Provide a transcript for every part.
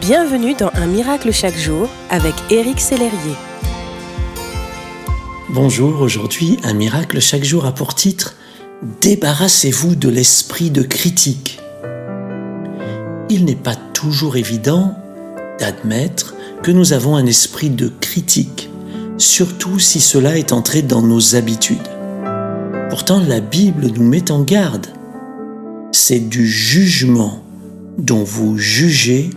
Bienvenue dans Un miracle chaque jour avec Éric Sellerier. Bonjour, aujourd'hui Un miracle chaque jour a pour titre Débarrassez-vous de l'esprit de critique. Il n'est pas toujours évident d'admettre que nous avons un esprit de critique, surtout si cela est entré dans nos habitudes. Pourtant, la Bible nous met en garde. C'est du jugement dont vous jugez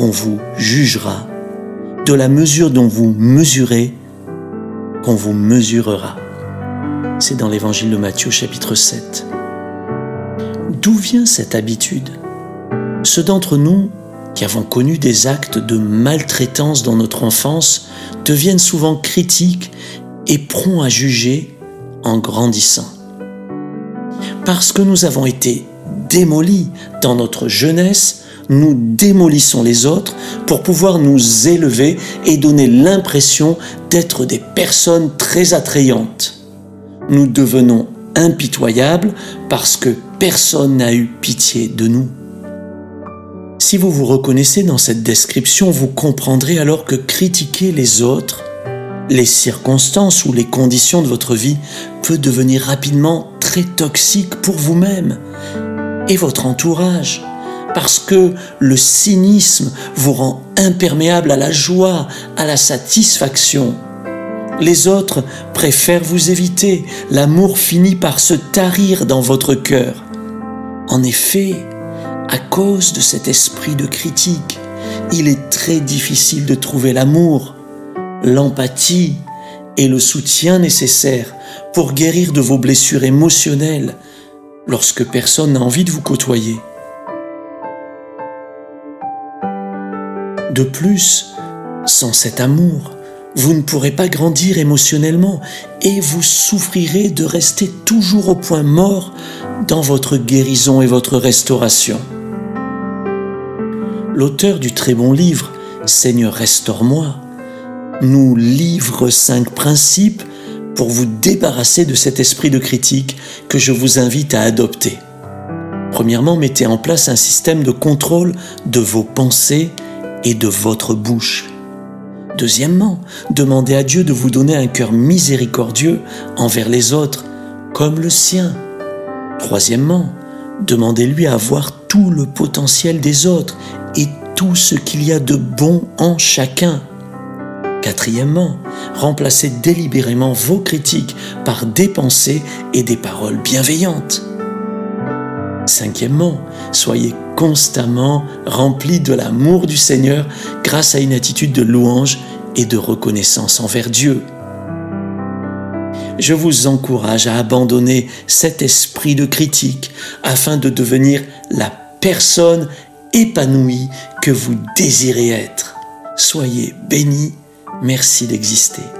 qu'on vous jugera, de la mesure dont vous mesurez qu'on vous mesurera. C'est dans l'évangile de Matthieu chapitre 7. D'où vient cette habitude? Ceux d'entre nous qui avons connu des actes de maltraitance dans notre enfance deviennent souvent critiques et prompts à juger en grandissant. Parce que nous avons été démolis dans notre jeunesse, nous démolissons les autres pour pouvoir nous élever et donner l'impression d'être des personnes très attrayantes. Nous devenons impitoyables parce que personne n'a eu pitié de nous. Si vous vous reconnaissez dans cette description, vous comprendrez alors que critiquer les autres, les circonstances ou les conditions de votre vie peut devenir rapidement très toxique pour vous-même et votre entourage parce que le cynisme vous rend imperméable à la joie, à la satisfaction. Les autres préfèrent vous éviter, l'amour finit par se tarir dans votre cœur. En effet, à cause de cet esprit de critique, il est très difficile de trouver l'amour, l'empathie et le soutien nécessaires pour guérir de vos blessures émotionnelles lorsque personne n'a envie de vous côtoyer. De plus, sans cet amour, vous ne pourrez pas grandir émotionnellement et vous souffrirez de rester toujours au point mort dans votre guérison et votre restauration. L'auteur du très bon livre Seigneur restaure-moi nous livre cinq principes pour vous débarrasser de cet esprit de critique que je vous invite à adopter. Premièrement, mettez en place un système de contrôle de vos pensées et de votre bouche. Deuxièmement, demandez à Dieu de vous donner un cœur miséricordieux envers les autres, comme le sien. Troisièmement, demandez-lui à voir tout le potentiel des autres et tout ce qu'il y a de bon en chacun. Quatrièmement, remplacez délibérément vos critiques par des pensées et des paroles bienveillantes. Cinquièmement, soyez constamment rempli de l'amour du Seigneur grâce à une attitude de louange et de reconnaissance envers Dieu. Je vous encourage à abandonner cet esprit de critique afin de devenir la personne épanouie que vous désirez être. Soyez bénis, merci d'exister.